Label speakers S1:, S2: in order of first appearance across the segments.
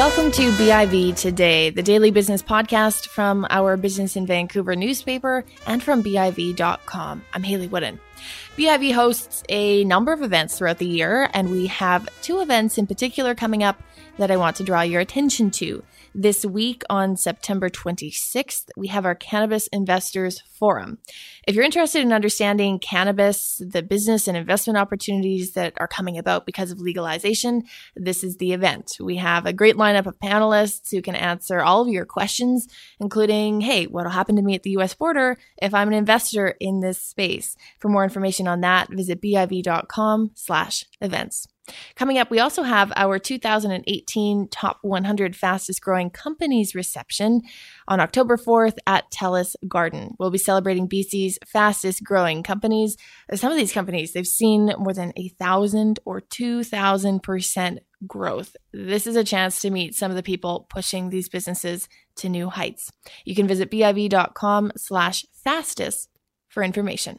S1: Welcome to BIV Today, the daily business podcast from our Business in Vancouver newspaper and from BIV.com. I'm Hayley Woodin. BIV hosts a number of events throughout the year, and we have two events in particular coming up that I want to draw your attention to. This week on September 26th, we have our Cannabis Investors Forum. If you're interested in understanding cannabis, the business and investment opportunities that are coming about because of legalization, this is the event. We have a great lineup of panelists who can answer all of your questions, including, hey, what'll happen to me at the US border if I'm an investor in this space? For more information on that, visit biv.com slash events. Coming up, we also have our 2018 Top 100 Fastest Growing Companies reception on October 4th at TELUS Garden. We'll be celebrating BC's fastest growing companies. Some of these companies, they've seen more than a thousand or 2,000% growth. This is a chance to meet some of the people pushing these businesses to new heights. You can visit biv.com slash fastest for information.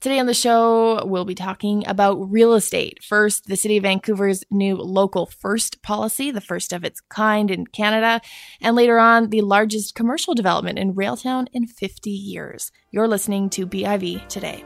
S1: Today on the show, we'll be talking about real estate. First, the City of Vancouver's new local first policy, the first of its kind in Canada, and later on, the largest commercial development in Railtown in 50 years. You're listening to BIV today.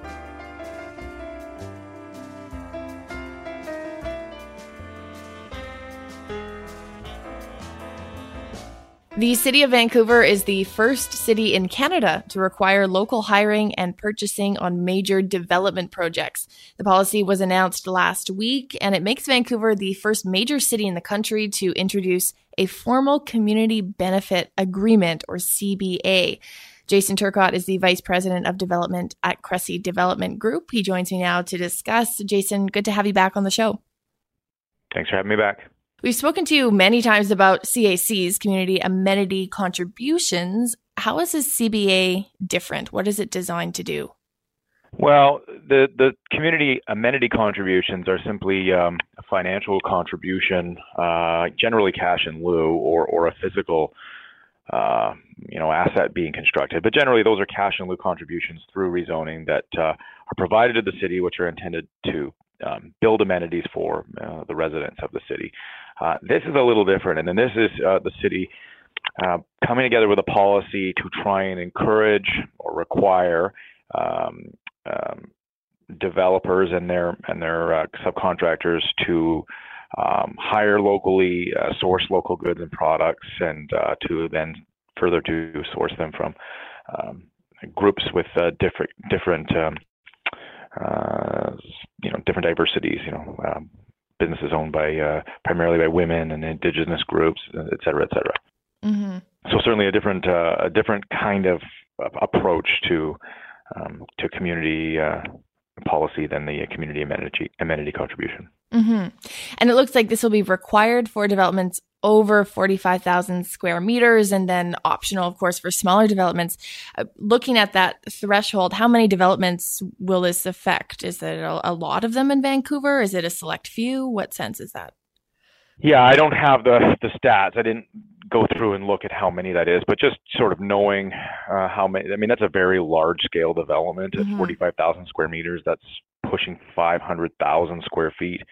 S1: The City of Vancouver is the first city in Canada to require local hiring and purchasing on major development projects. The policy was announced last week, and it makes Vancouver the first major city in the country to introduce a formal community benefit agreement, or CBA. Jason Turcotte is the Vice President of Development at Cressey Development Group. He joins me now to discuss. Jason, good to have you back on the show.
S2: Thanks for having me back.
S1: We've spoken to you many times about CAC's community amenity contributions. How is this CBA different? What is it designed to do?
S2: Well, the, the community amenity contributions are simply um, a financial contribution, uh, generally cash in lieu or, or a physical uh, you know, asset being constructed. But generally, those are cash in lieu contributions through rezoning that uh, are provided to the city, which are intended to um, build amenities for uh, the residents of the city. Uh, this is a little different, and then this is uh, the city uh, coming together with a policy to try and encourage or require um, um, developers and their and their uh, subcontractors to um, hire locally, uh, source local goods and products, and to then further to source them from um, groups with different different um, you know, different diversities, you know, um, businesses owned by uh, primarily by women and indigenous groups, et cetera, et cetera. Mm-hmm. So certainly a different uh, a different kind of approach to um, to community uh, policy than the community amenity amenity contribution.
S1: Mm-hmm. And it looks like this will be required for developments over 45,000 square meters and then optional, of course, for smaller developments. Uh, looking at that threshold, how many developments will this affect? Is it a, a lot of them in Vancouver? Is it a select few? What sense is that?
S2: Yeah, I don't have the, the stats. I didn't go through and look at how many that is, but just sort of knowing uh, how many, I mean, that's a very large scale development at mm-hmm. 45,000 square meters. That's pushing 500,000 square feet.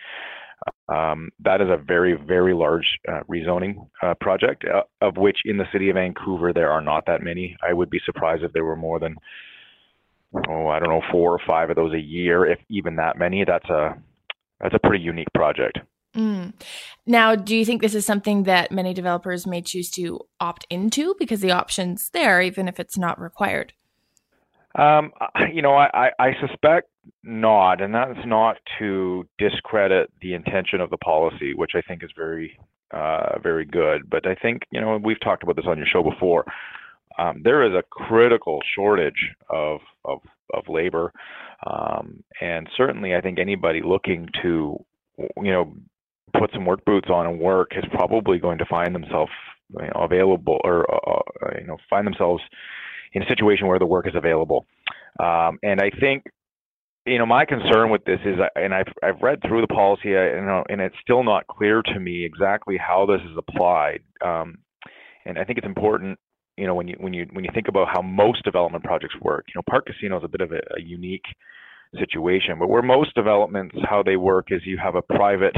S2: Um, that is a very, very large uh, rezoning uh, project, uh, of which in the city of Vancouver there are not that many. I would be surprised if there were more than, oh, I don't know, four or five of those a year, if even that many. That's a that's a pretty unique project.
S1: Mm. Now, do you think this is something that many developers may choose to opt into because the option's there, even if it's not required?
S2: Um, you know, I, I, suspect not, and that's not to discredit the intention of the policy, which I think is very, uh, very good. But I think, you know, we've talked about this on your show before. Um, there is a critical shortage of of, of labor, um, and certainly, I think anybody looking to, you know, put some work boots on and work is probably going to find themselves you know, available or uh, uh you know find themselves in a situation where the work is available. Um, and I think, you know, my concern with this is, and I've I've read through the policy, you know, and it's still not clear to me exactly how this is applied. Um, and I think it's important, you know, when you when you when you think about how most development projects work. You know, Parq Casino is a bit of a, a unique situation, but where most developments, how they work is you have a private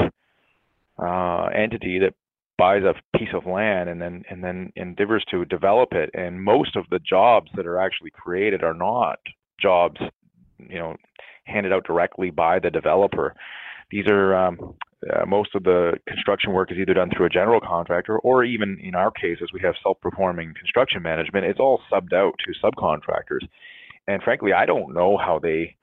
S2: uh, entity that buys a piece of land and then and then endeavors to develop it. And most of the jobs that are actually created are not jobs, you know, handed out directly by the developer. These are um, uh, most of the construction work is either done through a general contractor or even in our cases we have self-performing construction management. It's all subbed out to subcontractors. And frankly, I don't know how they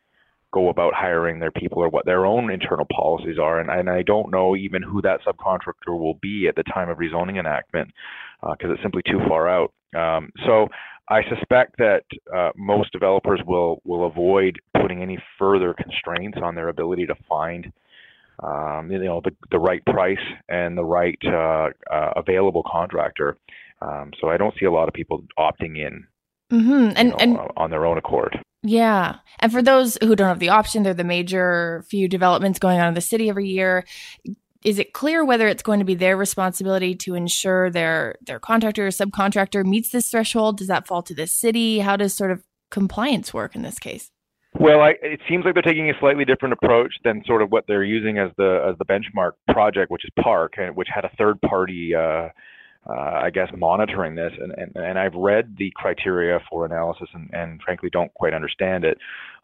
S2: go about hiring their people or what their own internal policies are. And, and I don't know even who that subcontractor will be at the time of rezoning enactment because uh, it's simply too far out. Um, so I suspect that uh, most developers will will avoid putting any further constraints on their ability to find um, you know the, the right price and the right uh, uh, available contractor. Um, so I don't see a lot of people opting in
S1: mm-hmm. and, know, and
S2: on their own accord.
S1: Yeah. And for those who don't have the option, they're the major few developments going on in the city every year. Is it clear whether it's going to be their responsibility to ensure their their contractor or subcontractor meets this threshold? Does that fall to the city? How does sort of compliance work in this case?
S2: Well, I, it seems like they're taking a slightly different approach than sort of what they're using as the as the benchmark project, which is Parq, and which had a third party uh, uh, I guess, monitoring this. And, and, and I've read the criteria for analysis and, and frankly don't quite understand it.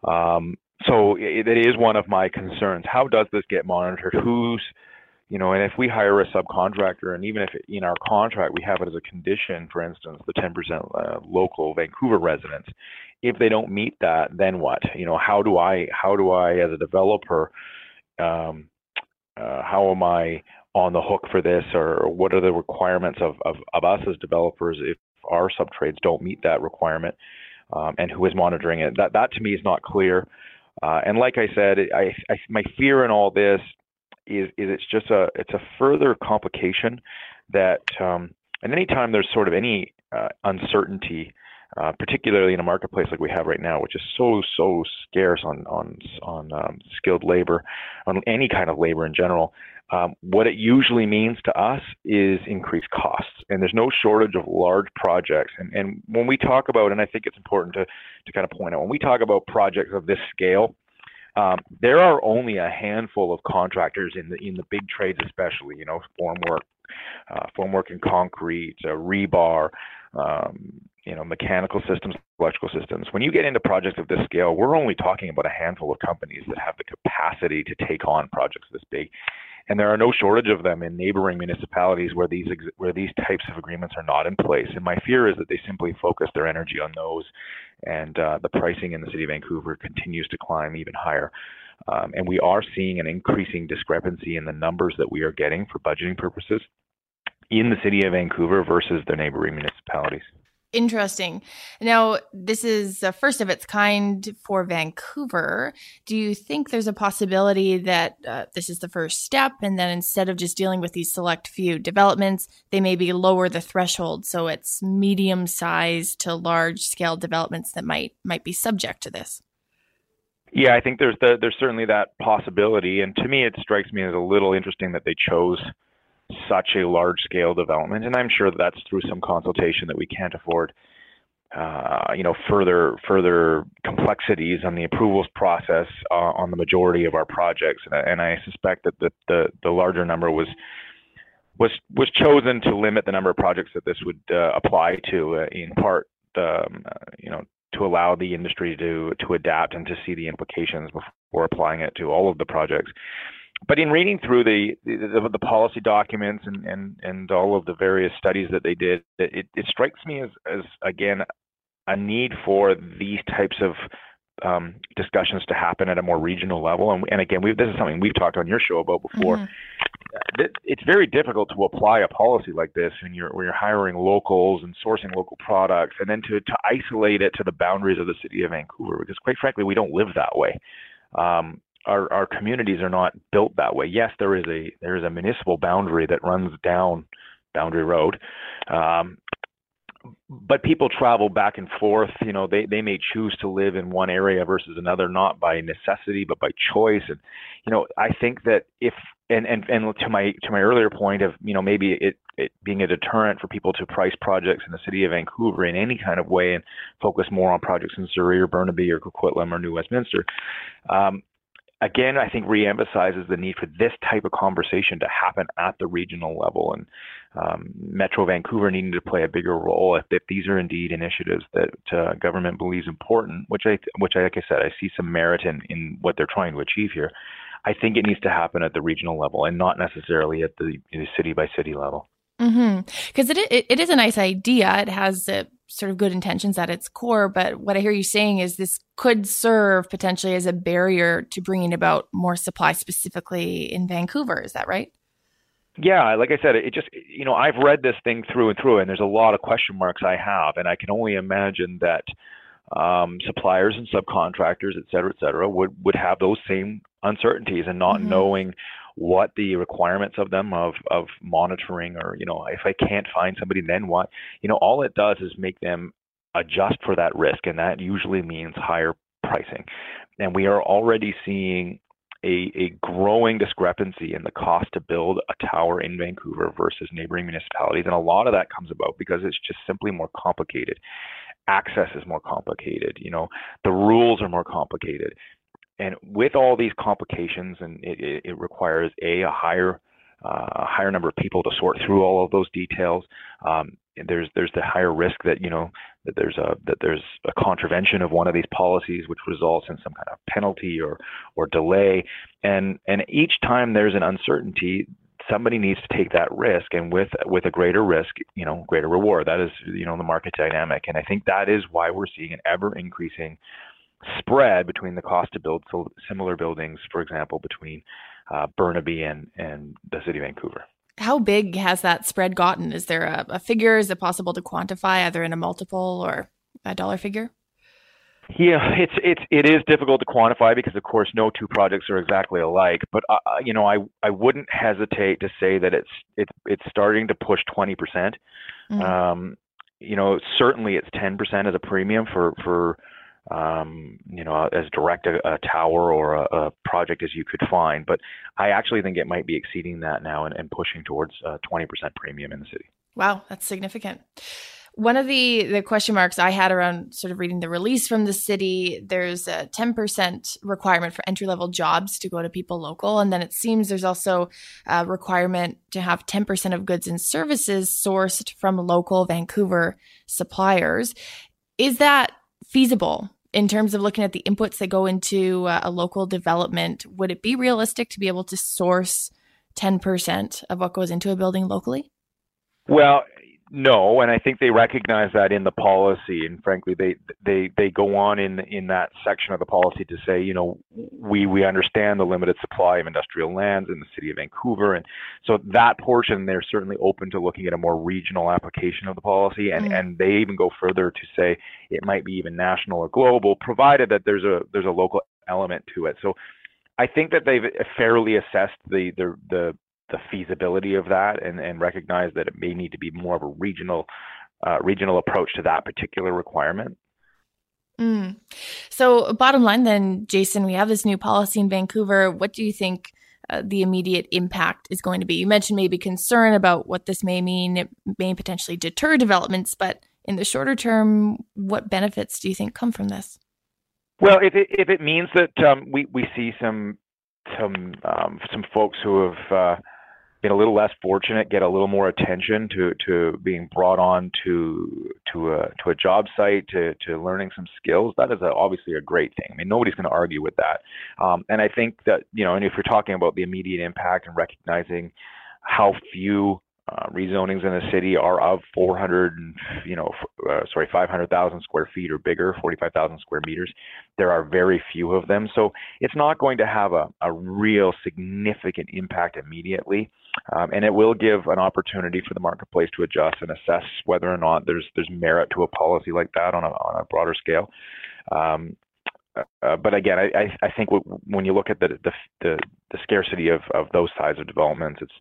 S2: Um, so it, it is one of my concerns. How does this get monitored? Who's, you know, and if we hire a subcontractor, and even if in our contract we have it as a condition, for instance, the 10% uh, local Vancouver residents, if they don't meet that, then what? You know, how do I, how do I, as a developer, um, uh, how am I on the hook for this, or what are the requirements of, of, of us as developers if our subtrades don't meet that requirement, um, and who is monitoring it? That that to me is not clear. Uh, and like I said, I, I, my fear in all this is is it's just a it's a further complication that um, and anytime there's sort of any uh, uncertainty, uh, particularly in a marketplace like we have right now, which is so so scarce on on on um, skilled labor, on any kind of labor in general, um, what it usually means to us is increased costs, and there's no shortage of large projects. And, and when we talk about, and I think it's important to, to kind of point out, when we talk about projects of this scale, um, there are only a handful of contractors in the in the big trades, especially you know formwork, uh, formwork in concrete, uh, rebar, um, you know mechanical systems, electrical systems. When you get into projects of this scale, we're only talking about a handful of companies that have the capacity to take on projects this big and there are no shortage of them in neighboring municipalities where these where these types of agreements are not in place. And my fear is that they simply focus their energy on those, and uh, the pricing in the city of Vancouver continues to climb even higher. Um, and we are seeing an increasing discrepancy in the numbers that we are getting for budgeting purposes in the city of Vancouver versus the neighboring municipalities.
S1: Interesting. Now, this is a first of its kind for Vancouver. Do you think there's a possibility that uh, this is the first step, and then instead of just dealing with these select few developments, they maybe lower the threshold so it's medium sized to large scale developments that might might be subject to this?
S2: Yeah, I think there's the, there's certainly that possibility, and to me, it strikes me as a little interesting that they chose such a large scale development. And I'm sure that's through some consultation that we can't afford. Uh, you know, further further complexities on the approvals process uh, on the majority of our projects, and, and I suspect that the, the, the larger number was was was chosen to limit the number of projects that this would uh, apply to, uh, in part, um, you know, to allow the industry to to adapt and to see the implications before applying it to all of the projects but in reading through the, the, the policy documents and, and and all of the various studies that they did, it, it strikes me as as again a need for these types of um, discussions to happen at a more regional level. And, and again, this is something we've talked on your show about before. Mm-hmm. It's very difficult to apply a policy like this when you're when you're hiring locals and sourcing local products, and then to to isolate it to the boundaries of the city of Vancouver, because quite frankly, we don't live that way. Um, our, our communities are not built that way. Yes, there is a there is a municipal boundary that runs down Boundary Road, um, but people travel back and forth. You know, they they may choose to live in one area versus another, not by necessity but by choice. And you know, I think that if and and and to my to my earlier point of you know maybe it it being a deterrent for people to price projects in the city of Vancouver in any kind of way and focus more on projects in Surrey or Burnaby or Coquitlam or New Westminster. Um, again, I think reemphasizes the need for this type of conversation to happen at the regional level, and um, Metro Vancouver needing to play a bigger role if, if these are indeed initiatives that uh, government believes important. Which I, which I, like I said, I see some merit in in what they're trying to achieve here. I think it needs to happen at the regional level and not necessarily at the, city by city level.
S1: Because mm-hmm. it, it, it is a nice idea. It has uh, sort of good intentions at its core. But what I hear you saying is this could serve potentially as a barrier to bringing about more supply specifically in Vancouver. Is that right?
S2: Yeah, like I said, it just, you know, I've read this thing through and through, and there's a lot of question marks I have. And I can only imagine that um, suppliers and subcontractors, et cetera, et cetera, would, would have those same uncertainties and not mm-hmm. knowing what the requirements of them of of monitoring or you know if I can't find somebody then what? You know all it does is make them adjust for that risk and that usually means higher pricing. And we are already seeing a, a growing discrepancy in the cost to build a tower in Vancouver versus neighboring municipalities and a lot of that comes about because it's just simply more complicated. Access is more complicated you know the rules are more complicated and with all these complications, and it, it requires a, a higher uh, a higher number of people to sort through all of those details. Um, there's there's the higher risk that you know that there's a that there's a contravention of one of these policies which results in some kind of penalty or or delay. And and each time there's an uncertainty, somebody needs to take that risk and with with a greater risk you know greater reward that is you know the market dynamic and i think that is why we're seeing an ever increasing spread between the cost to build similar buildings, for example, between uh, Burnaby and, and the city of Vancouver.
S1: How big has that spread gotten? Is there a, a figure? Is it possible to quantify either in a multiple or a dollar figure?
S2: Yeah, it's it's it is difficult to quantify because of course no two projects are exactly alike. But uh, uh you know, I I wouldn't hesitate to say that it's it's it's starting to push twenty percent. Mm-hmm. Um, you know, certainly it's ten percent as a premium for for um, you know, as direct a, a tower or a, a, project as you could find. But I actually think it might be exceeding that now and, and pushing towards a 20% premium in the city.
S1: Wow, that's significant. One of the the question marks I had around sort of reading the release from the city, there's a 10% requirement for entry level jobs to go to people local, and then it seems there's also a requirement to have 10% of goods and services sourced from local Vancouver suppliers. Is that feasible in terms of looking at the inputs that go into uh, a local development? Would it be realistic to be able to source 10% of what goes into a building locally?
S2: Well, no, and I think they recognize that in the policy, and frankly, they they they go on in in that section of the policy to say, you know, we we understand the limited supply of industrial lands in the city of Vancouver, and so that portion they're certainly open to looking at a more regional application of the policy, and mm. and they even go further to say it might be even national or global, provided that there's a there's a local element to it. So. I think that they've fairly assessed the the the the feasibility of that and, and recognize that it may need to be more of a regional uh, regional approach to that particular requirement.
S1: Mm. So, bottom line, then, Jason, we have this new policy in Vancouver. What do you think uh, the immediate impact is going to be? You mentioned maybe concern about what this may mean. It may potentially deter developments, but in the shorter term, what benefits do you think come from this?
S2: Well, if it, if it means that um, we we see some some um, some folks who have uh, been a little less fortunate get a little more attention to to being brought on to to a to a job site to to learning some skills that is a, obviously a great thing. I mean nobody's going to argue with that. Um, and i think that you know and if you're talking about the immediate impact and recognizing how few uh, rezonings in the city are of 400, you know, uh, sorry, 500,000 square feet or bigger, 45,000 square meters. There are very few of them, so it's not going to have a, a real significant impact immediately, um, and it will give an opportunity for the marketplace to adjust and assess whether or not there's there's merit to a policy like that on a on a broader scale. Um, uh, but again, I, I think when you look at the the, the, the scarcity of, of those size of developments, it's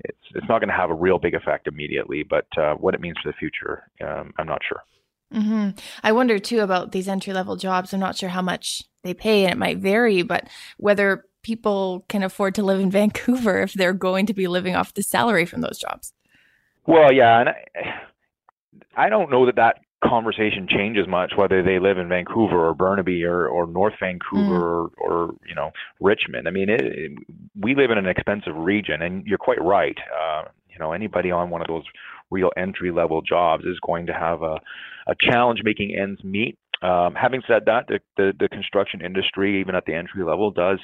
S2: it's it's not going to have a real big effect immediately. But uh, what it means for the future, um, I'm not sure.
S1: Mm-hmm. I wonder too about these entry level jobs. I'm not sure how much they pay, and it might vary, but whether people can afford to live in Vancouver if they're going to be living off the salary from those jobs.
S2: Well, yeah, and I, I don't know that that conversation changes much whether they live in Vancouver or Burnaby or, or North Vancouver mm. or, or, you know Richmond. I mean, it, it, we live in an expensive region, and you're quite right. Uh, you know, anybody on one of those real entry level jobs is going to have a, a challenge making ends meet. Um, having said that, the, the, the construction industry, even at the entry level, does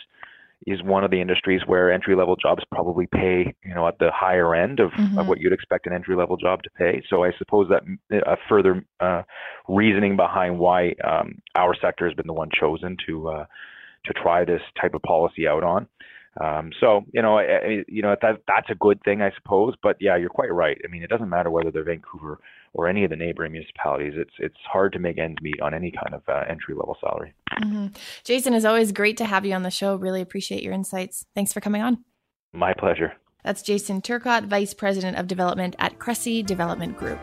S2: is one of the industries where entry level jobs probably pay, you know, at the higher end of, mm-hmm. of what you'd expect an entry level job to pay. So I suppose that a uh, further uh, reasoning behind why um, our sector has been the one chosen to uh, to try this type of policy out on. Um, so you know, I, you know that that's a good thing, I suppose. But yeah, you're quite right. I mean, it doesn't matter whether they're Vancouver or any of the neighboring municipalities. It's it's hard to make ends meet on any kind of uh, entry level salary.
S1: Mm-hmm. Jason, is always great to have you on the show. Really appreciate your insights. Thanks for coming on.
S2: My pleasure.
S1: That's Jason Turcotte, Vice President of Development at Cressey Development Group.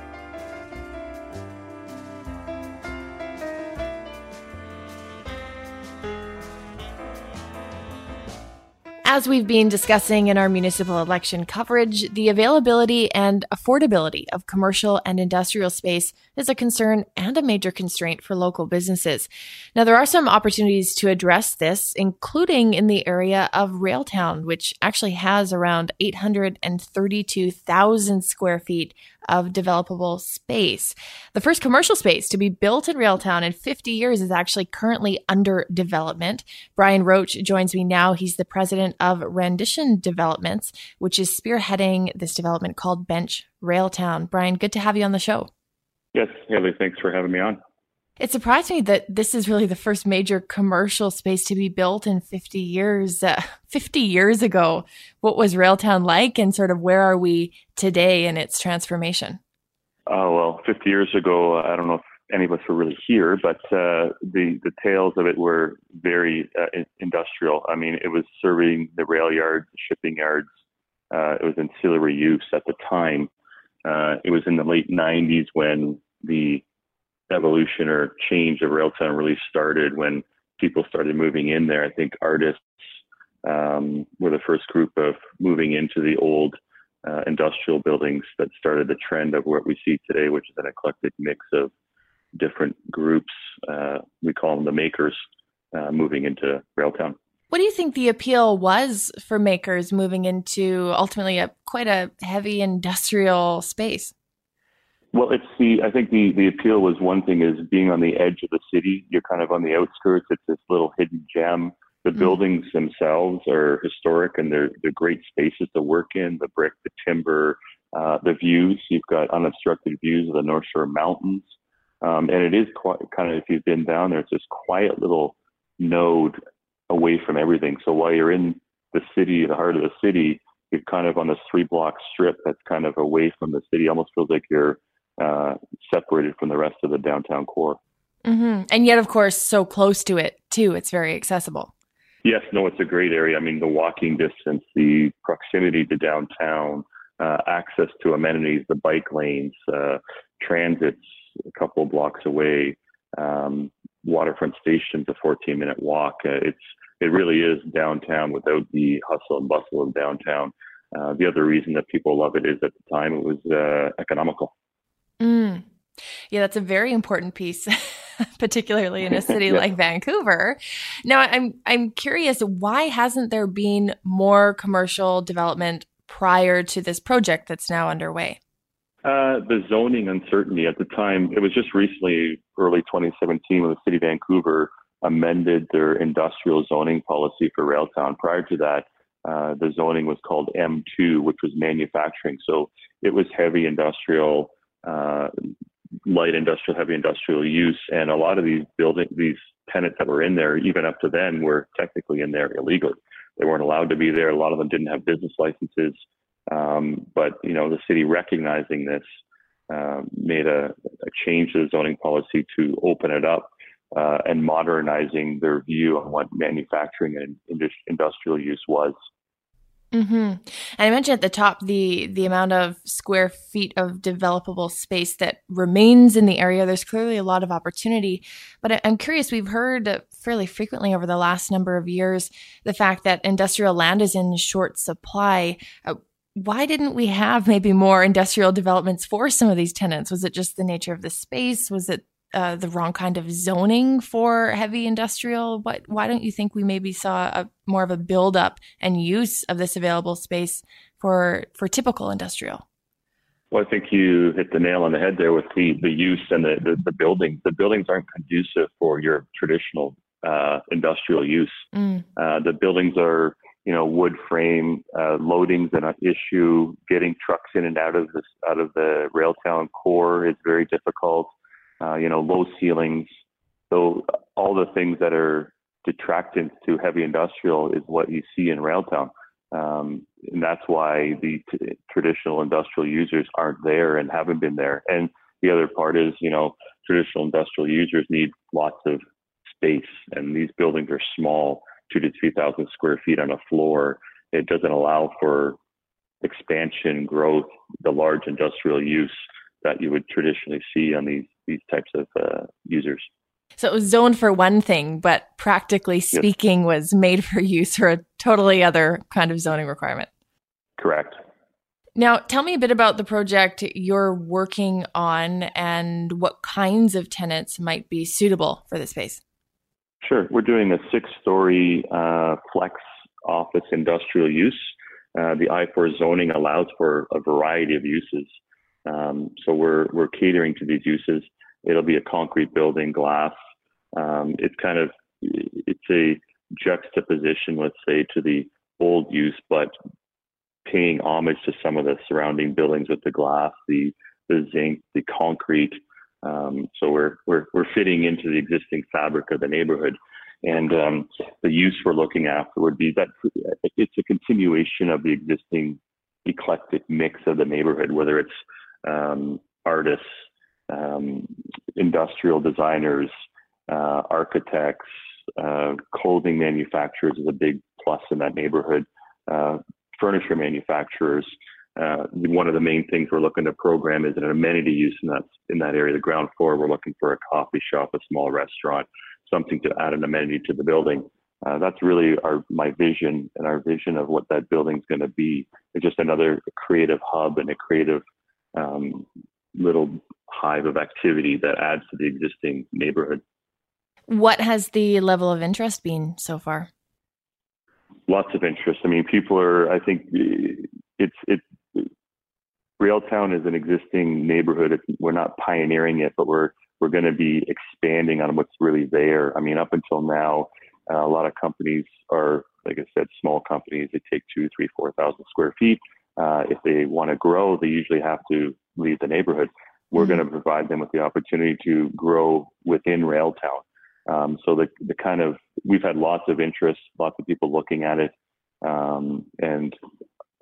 S1: As we've been discussing in our municipal election coverage, the availability and affordability of commercial and industrial space is a concern and a major constraint for local businesses. Now, there are some opportunities to address this, including in the area of Railtown, which actually has around 832,000 square feet of developable space. The first commercial space to be built in Railtown in 50 years is actually currently under development. Brian Roach joins me now. He's the president of Rendition Developments, which is spearheading this development called Bench Railtown. Brian, good to have you on the show.
S3: Yes, Hayley, thanks for having me on.
S1: It surprised me that this is really the first major commercial space to be built in 50 years. Uh, 50 years ago, what was Railtown like and sort of where are we today in its transformation?
S3: Oh, well, 50 years ago, I don't know if any of us were really here, but uh, the, the tales of it were very uh, industrial. I mean, it was serving the rail yards, the shipping yards. Uh, it was ancillary use at the time. Uh, it was in the late 90s when the evolution or change of Railtown really started when people started moving in there. I think artists um, were the first group of moving into the old uh, industrial buildings that started the trend of what we see today, which is an eclectic mix of different groups. Uh, we call them the makers uh, moving into Railtown.
S1: What do you think the appeal was for makers moving into ultimately a quite a heavy industrial space?
S3: Well, it's the, I think the, the appeal was one thing is being on the edge of the city. You're kind of on the outskirts. It's this little hidden gem. The mm buildings themselves are historic and they're, they're great spaces to work in. The brick, the timber, uh, the views. You've got unobstructed views of the North Shore Mountains. Um, and it is quite kind of, if you've been down there, it's this quiet little node away from everything. So while you're in the city, the heart of the city, you're kind of on this three block strip that's kind of away from the city. Almost feels like you're uh, separated from the rest of the downtown core.
S1: Mm-hmm. And yet, of course, so close to it too. It's very accessible.
S3: Yes, no, it's a great area. I mean, the walking distance, the proximity to downtown, uh, access to amenities, the bike lanes, uh, transits a couple of blocks away, um, waterfront stations, a 14 minute walk. Uh, it's it really is downtown without the hustle and bustle of downtown. Uh, the other reason that people love it is at the time it was uh, economical.
S1: Mm. Yeah, that's a very important piece, particularly in a city yeah. like Vancouver. Now, I'm I'm curious, why hasn't there been more commercial development prior to this project that's now underway?
S3: Uh, the zoning uncertainty at the time, it was just recently, early 2017, when the city of Vancouver amended their industrial zoning policy for Railtown. Prior to that, uh, the zoning was called M2, which was manufacturing. So it was heavy industrial uh, light industrial, heavy industrial use, and a lot of these building these tenants that were in there, even up to then, were technically in there illegally. They weren't allowed to be there. A lot of them didn't have business licenses. Um, but you know, the city recognizing this uh, made a, a, change to the zoning policy to open it up uh, and modernizing their view on what manufacturing and industrial use was.
S1: Mm-hmm. And I mentioned at the top the the amount of square feet of developable space that remains in the area. There's clearly a lot of opportunity, but I'm curious. We've heard fairly frequently over the last number of years the fact that industrial land is in short supply. Uh, why didn't we have maybe more industrial developments for some of these tenants? Was it just the nature of the space? Was it uh, the wrong kind of zoning for heavy industrial? What, why don't you think we maybe saw a more of a buildup and use of this available space for for typical industrial?
S3: Well, I think you hit the nail on the head there with the, the use and the, the, the buildings. The buildings aren't conducive for your traditional uh, industrial use. Mm. Uh, the buildings are, you know, wood frame. Uh, loading's an issue. Getting trucks in and out of this out of the Railtown core is very difficult. Uh, you know, low ceilings. So all the things that are detractants to heavy industrial is what you see in Railtown. Um, and that's why the t- traditional industrial users aren't there and haven't been there. And the other part is, you know, traditional industrial users need lots of space, and these buildings are small, two to three thousand square feet on a floor. It doesn't allow for expansion, growth, the large industrial use that you would traditionally see on these these types of uh, users.
S1: So it was zoned for one thing, but practically speaking, yes. was made for use for a totally other kind of zoning requirement.
S3: Correct.
S1: Now, tell me a bit about the project you're working on and what kinds of tenants might be suitable for the space.
S3: Sure. We're doing a six story uh, flex office industrial use. Uh, the I4 zoning allows for a variety of uses. Um, so we're, we're catering to these uses. It'll be a concrete building, glass. Um, it's kind of, it's a juxtaposition, let's say, to the old use, but paying homage to some of the surrounding buildings with the glass, the the zinc, the concrete. Um, so we're we're we're fitting into the existing fabric of the neighborhood, and um, the use we're looking after would be that it's a continuation of the existing eclectic mix of the neighborhood, whether it's um, artists, um, industrial designers, uh, architects, uh, clothing manufacturers is a big plus in that neighborhood. Uh, furniture manufacturers. Uh, one of the main things we're looking to program is an amenity use in that in that area. The ground floor, we're looking for a coffee shop, a small restaurant, something to add an amenity to the building. Uh, that's really our my vision and our vision of what that building's going to be. It's just another creative hub and a creative um, little hive of activity that adds to the existing neighborhood.
S1: What has the level of interest been so far?
S3: lots of interest. I mean, people are. I think it's it's Railtown is an existing neighborhood. It's, we're not pioneering it, but we're we're going to be expanding on what's really there. I mean, up until now, uh, a lot of companies are, like I said, small companies. They take two, three, four thousand square feet. Uh, if they want to grow, they usually have to leave the neighborhood. We're mm-hmm. going to provide them with the opportunity to grow within Railtown. Um, so the, the kind of, we've had lots of interest, lots of people looking at it. Um, and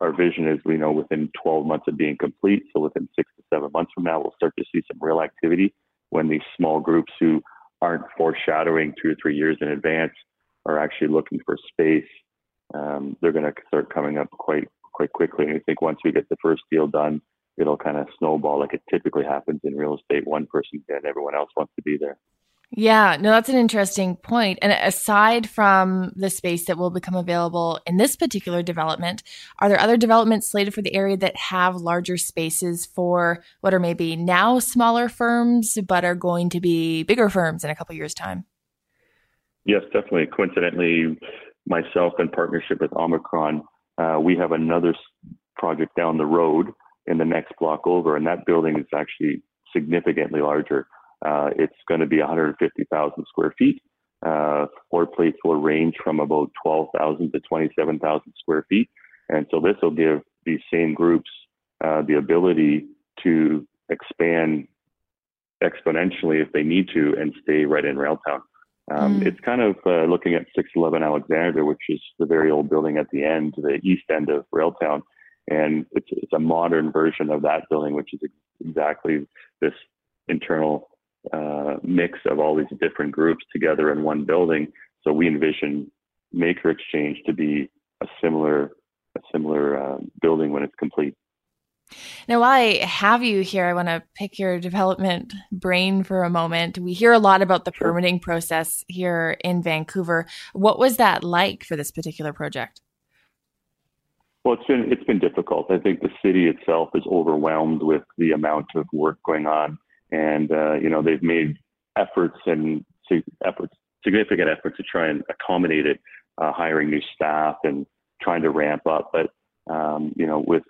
S3: our vision is, we know within 12 months of being complete, so within six to seven months from now, we'll start to see some real activity when these small groups who aren't foreshadowing two or three years in advance are actually looking for space. Um, they're going to start coming up quite quite quickly. And I think once we get the first deal done, it'll kind of snowball like it typically happens in real estate. One person and everyone else wants to be there.
S1: Yeah, no, that's an interesting point. And aside from the space that will become available in this particular development, are there other developments slated for the area that have larger spaces for what are maybe now smaller firms, but are going to be bigger firms in a couple years' time?
S3: Yes, definitely. Coincidentally, myself in partnership with Omicron, uh, we have another project down the road in the next block over, and that building is actually significantly larger. Uh, it's going to be 150,000 square feet. Uh, floor plates will range from about 12,000 to 27,000 square feet. And so this will give these same groups uh, the ability to expand exponentially if they need to and stay right in Railtown. Um, mm. It's kind of uh, looking at 611 Alexander, which is the very old building at the end, the east end of Railtown. And it's, it's a modern version of that building, which is ex- exactly this internal uh, mix of all these different groups together in one building. So we envision Maker Exchange to be a similar a similar uh, building when it's complete.
S1: Now, while I have you here, I want to pick your development brain for a moment. We hear a lot about the sure. permitting process here in Vancouver. What was that like for this particular project?
S3: Well, it's been it's been difficult. I think the city itself is overwhelmed with the amount of work going on, and uh, you know they've made efforts and efforts significant efforts to try and accommodate it, uh, hiring new staff and trying to ramp up. But um, you know, with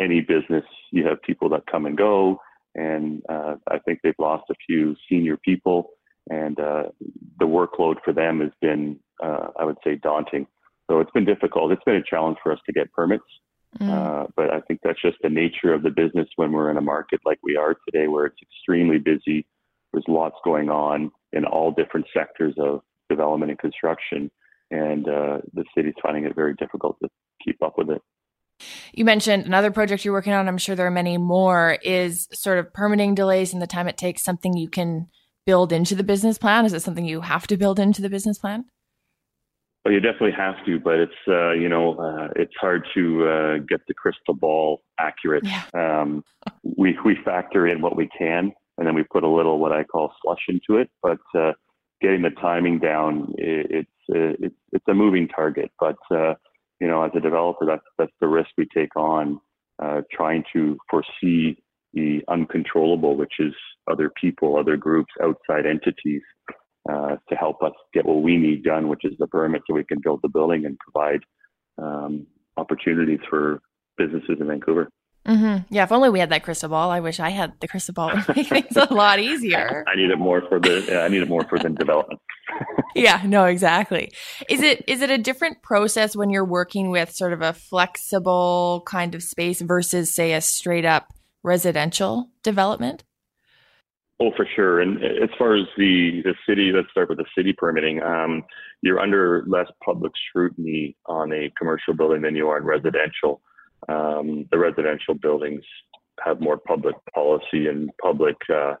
S3: any business, you have people that come and go, and uh, I think they've lost a few senior people, and uh, the workload for them has been, uh, I would say, daunting. So it's been difficult. It's been a challenge for us to get permits. Mm. Uh, but I think that's just the nature of the business when we're in a market like we are today, where it's extremely busy. There's lots going on in all different sectors of development and construction, and uh, the city's finding it very difficult to keep up with it.
S1: You mentioned another project you're working on. I'm sure there are many more. Is sort of permitting delays and the time it takes something you can build into the business plan? Is it something you have to build into the business plan?
S3: Well, you definitely have to, but it's uh, you know uh, it's hard to uh, get the crystal ball accurate. Yeah. Um, we we factor in what we can, and then we put a little what I call slush into it. But uh, getting the timing down, it, it's uh, it's it's a moving target. But uh, you know, as a developer, that's that's the risk we take on, trying to foresee the uncontrollable, which is other people, other groups, outside entities uh, to help us get what we need done, which is the permit so we can build the building and provide um, opportunities for businesses in Vancouver.
S1: Mm-hmm. Yeah, if only we had that crystal ball. I wish I had the crystal ball. It would make things a lot easier.
S3: I need it more for the. I need it more for the development.
S1: yeah, no, exactly. Is it is it a different process when you're working with sort of a flexible kind of space versus, say, a straight up residential development?
S3: Oh, for sure. And as far as the the city, let's start with the city permitting. Um, you're under less public scrutiny on a commercial building than you are in residential. Um, the residential buildings have more public policy and public uh,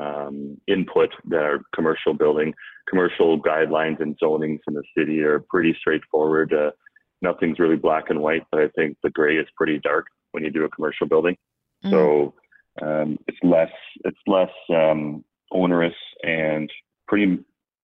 S3: um, input than our commercial building. Commercial guidelines and zonings in the city are pretty straightforward. Uh, nothing's really black and white, but I think the gray is pretty dark when you do a commercial building. Mm. So um, it's less it's less um, onerous and pretty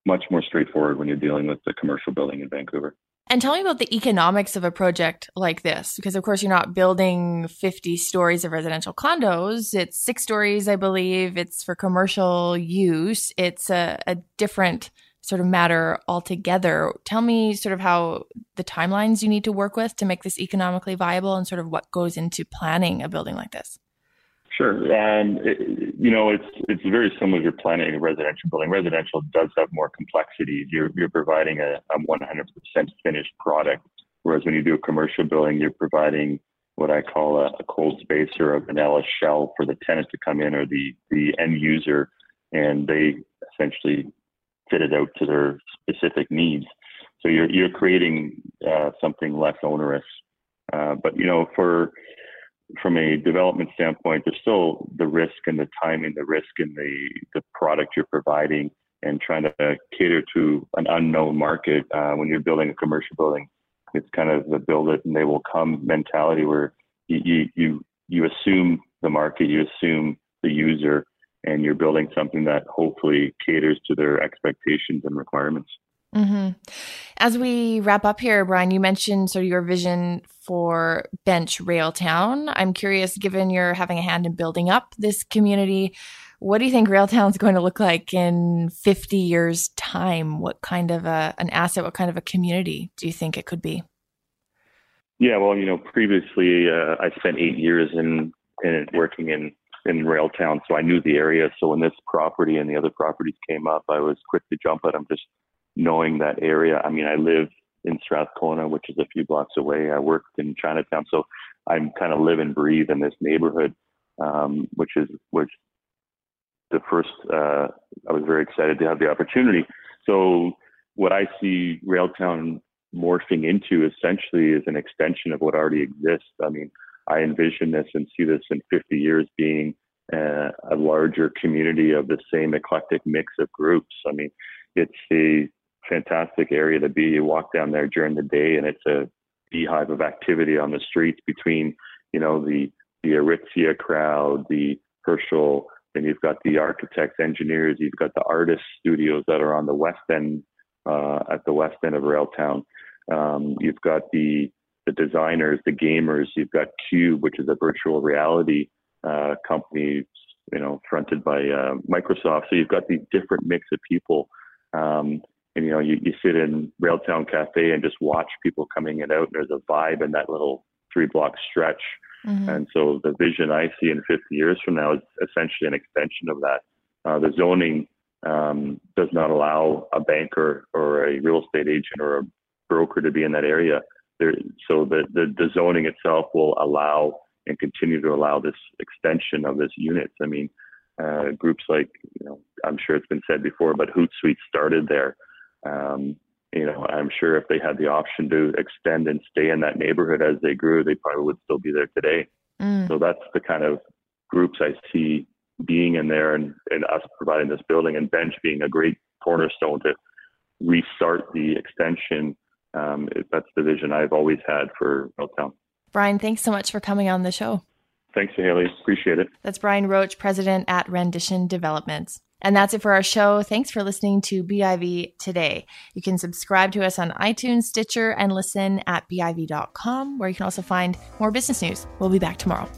S3: much more straightforward when you're dealing with the commercial building in Vancouver.
S1: And tell me about the economics of a project like this, because of course you're not building 50 stories of residential condos. It's six stories, I believe. It's for commercial use. It's a, a different sort of matter altogether. Tell me sort of how the timelines you need to work with to make this economically viable and sort of what goes into planning a building like this.
S3: Sure, it, you know it's it's very similar to planning a residential building. Residential does have more complexities. You're you're providing a, a 100% finished product, whereas when you do a commercial building, you're providing what I call a, a cold space or a vanilla shell for the tenant to come in or the the end user, and they essentially fit it out to their specific needs. So you're you're creating uh, something less onerous. Uh, but you know for from a development standpoint, there's still the risk and the timing, the risk in the, the product you're providing and trying to cater to an unknown market. Uh, when you're building a commercial building, it's kind of the build it and they will come mentality where you, you, you, you assume the market, you assume the user, and you're building something that hopefully caters to their expectations and requirements.
S1: Mm-hmm. As we wrap up here, Brian, you mentioned sort of your vision for Bench Railtown. I'm curious, given you're having a hand in building up this community, what do you think Railtown is going to look like in 50 years' time? What kind of a, an asset, what kind of a community do you think it could be?
S3: Yeah, well, you know, previously uh, I spent eight years in, in working in in Railtown, so I knew the area. So when this property and the other properties came up, I was quick to jump at them, just knowing that area. I mean, I live in Strathcona, which is a few blocks away. I worked in Chinatown, so I'm kind of live and breathe in this neighborhood, um, which is which the first. Uh, I was very excited to have the opportunity. So what I see Railtown morphing into essentially is an extension of what already exists. I mean, I envision this and see this in 50 years being uh, a larger community of the same eclectic mix of groups. I mean, it's a fantastic area to be. You walk down there during the day, and it's a beehive of activity on the streets between, you know, the the Aritzia crowd, the Herschel, and you've got the architects, engineers, you've got the artist studios that are on the west end, uh, at the west end of Railtown. Um, you've got the the designers, the gamers. You've got Cube, which is a virtual reality uh, company, you know, fronted by uh, Microsoft. So you've got these different mix of people. Um, and you know, you, you sit in Railtown Cafe and just watch people coming in and out. There's a vibe in that little three block stretch. Mm-hmm. And so the vision I see in 50 years from now is essentially an extension of that. Uh, the zoning um, does not allow a banker or a real estate agent or a broker to be in that area. There, so the, the, the zoning itself will allow and continue to allow this extension of this units. I mean, uh, groups like, you know, I'm sure it's been said before, but Hootsuite started there. Um, you know, I'm sure if they had the option to extend and stay in that neighborhood as they grew, they probably would still be there today. Mm. So that's the kind of groups I see being in there and, and us providing this building and bench being a great cornerstone to restart the extension. Um, that's the vision I've always had for Railtown.
S1: Brian, thanks so much for coming on the show.
S3: Thanks, Hayley. Appreciate it.
S1: That's Brian Roach, president at Rendition Developments. And that's it for our show. Thanks for listening to BIV today. You can subscribe to us on iTunes, Stitcher, and listen at BIV.com, where you can also find more business news. We'll be back tomorrow.